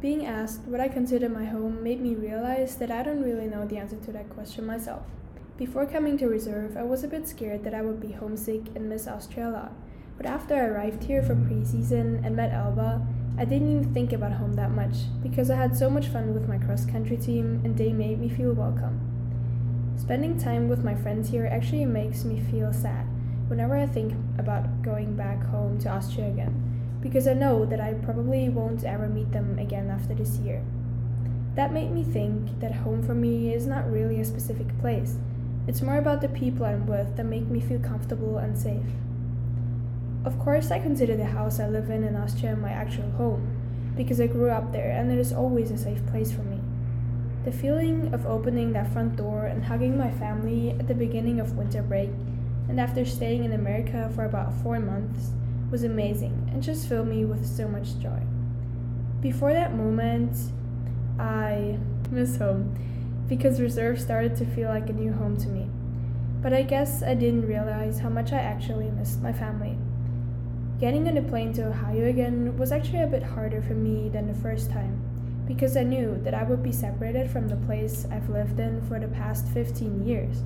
Being asked what I consider my home made me realize that I don't really know the answer to that question myself. Before coming to reserve, I was a bit scared that I would be homesick and miss Austria a lot. But after I arrived here for preseason and met Alba, I didn't even think about home that much because I had so much fun with my cross country team and they made me feel welcome. Spending time with my friends here actually makes me feel sad whenever I think about going back home to Austria again because I know that I probably won't ever meet them again after this year. That made me think that home for me is not really a specific place it's more about the people I'm with that make me feel comfortable and safe. Of course, I consider the house I live in in Austria my actual home, because I grew up there and it is always a safe place for me. The feeling of opening that front door and hugging my family at the beginning of winter break, and after staying in America for about four months, was amazing and just filled me with so much joy. Before that moment, I miss home because reserve started to feel like a new home to me. But I guess I didn't realize how much I actually missed my family. Getting on a plane to Ohio again was actually a bit harder for me than the first time, because I knew that I would be separated from the place I've lived in for the past 15 years.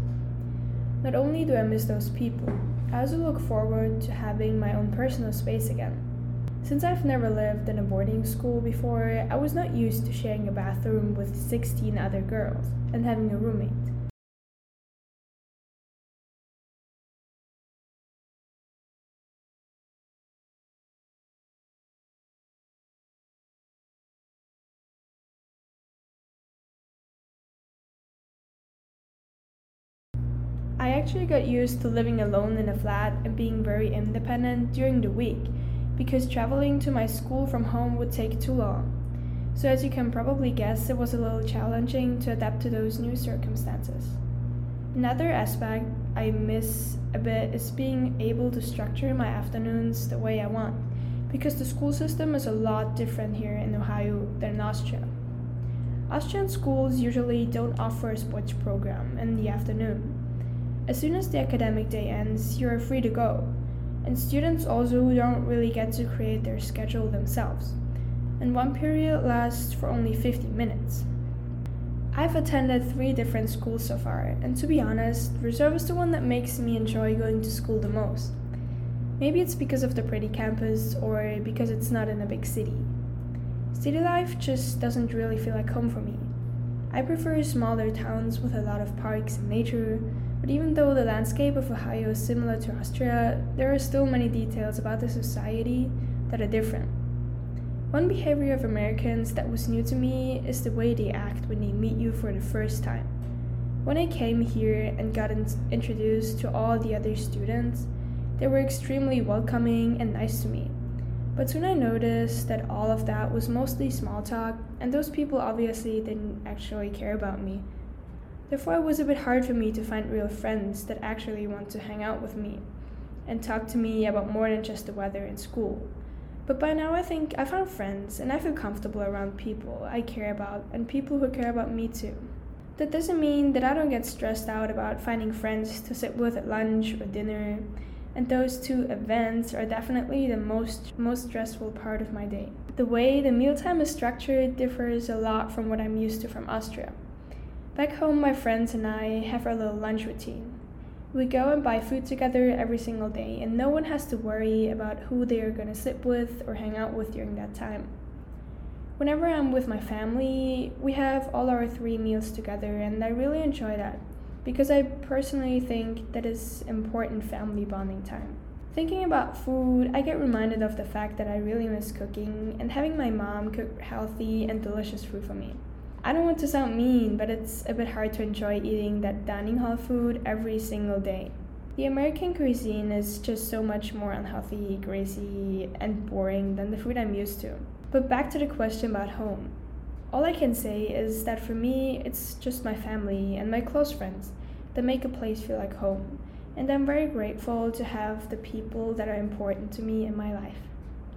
Not only do I miss those people, I also look forward to having my own personal space again. Since I've never lived in a boarding school before, I was not used to sharing a bathroom with 16 other girls and having a roommate. I actually got used to living alone in a flat and being very independent during the week because traveling to my school from home would take too long. So, as you can probably guess, it was a little challenging to adapt to those new circumstances. Another aspect I miss a bit is being able to structure my afternoons the way I want, because the school system is a lot different here in Ohio than in Austria. Austrian schools usually don't offer a sports program in the afternoon. As soon as the academic day ends, you are free to go, and students also don't really get to create their schedule themselves. And one period lasts for only 50 minutes. I've attended three different schools so far, and to be honest, Reserve is the one that makes me enjoy going to school the most. Maybe it's because of the pretty campus or because it's not in a big city. City life just doesn't really feel like home for me. I prefer smaller towns with a lot of parks and nature, but even though the landscape of Ohio is similar to Austria, there are still many details about the society that are different. One behavior of Americans that was new to me is the way they act when they meet you for the first time. When I came here and got in- introduced to all the other students, they were extremely welcoming and nice to me. But soon I noticed that all of that was mostly small talk, and those people obviously didn't actually care about me. Therefore, it was a bit hard for me to find real friends that actually want to hang out with me and talk to me about more than just the weather and school. But by now, I think I found friends and I feel comfortable around people I care about and people who care about me too. That doesn't mean that I don't get stressed out about finding friends to sit with at lunch or dinner and those two events are definitely the most most stressful part of my day. The way the mealtime is structured differs a lot from what I'm used to from Austria. Back home, my friends and I have our little lunch routine. We go and buy food together every single day, and no one has to worry about who they are going to sit with or hang out with during that time. Whenever I'm with my family, we have all our three meals together, and I really enjoy that because I personally think that is important family bonding time. Thinking about food, I get reminded of the fact that I really miss cooking and having my mom cook healthy and delicious food for me. I don't want to sound mean, but it's a bit hard to enjoy eating that dining hall food every single day. The American cuisine is just so much more unhealthy, greasy, and boring than the food I'm used to. But back to the question about home. All I can say is that for me, it's just my family and my close friends that make a place feel like home. And I'm very grateful to have the people that are important to me in my life.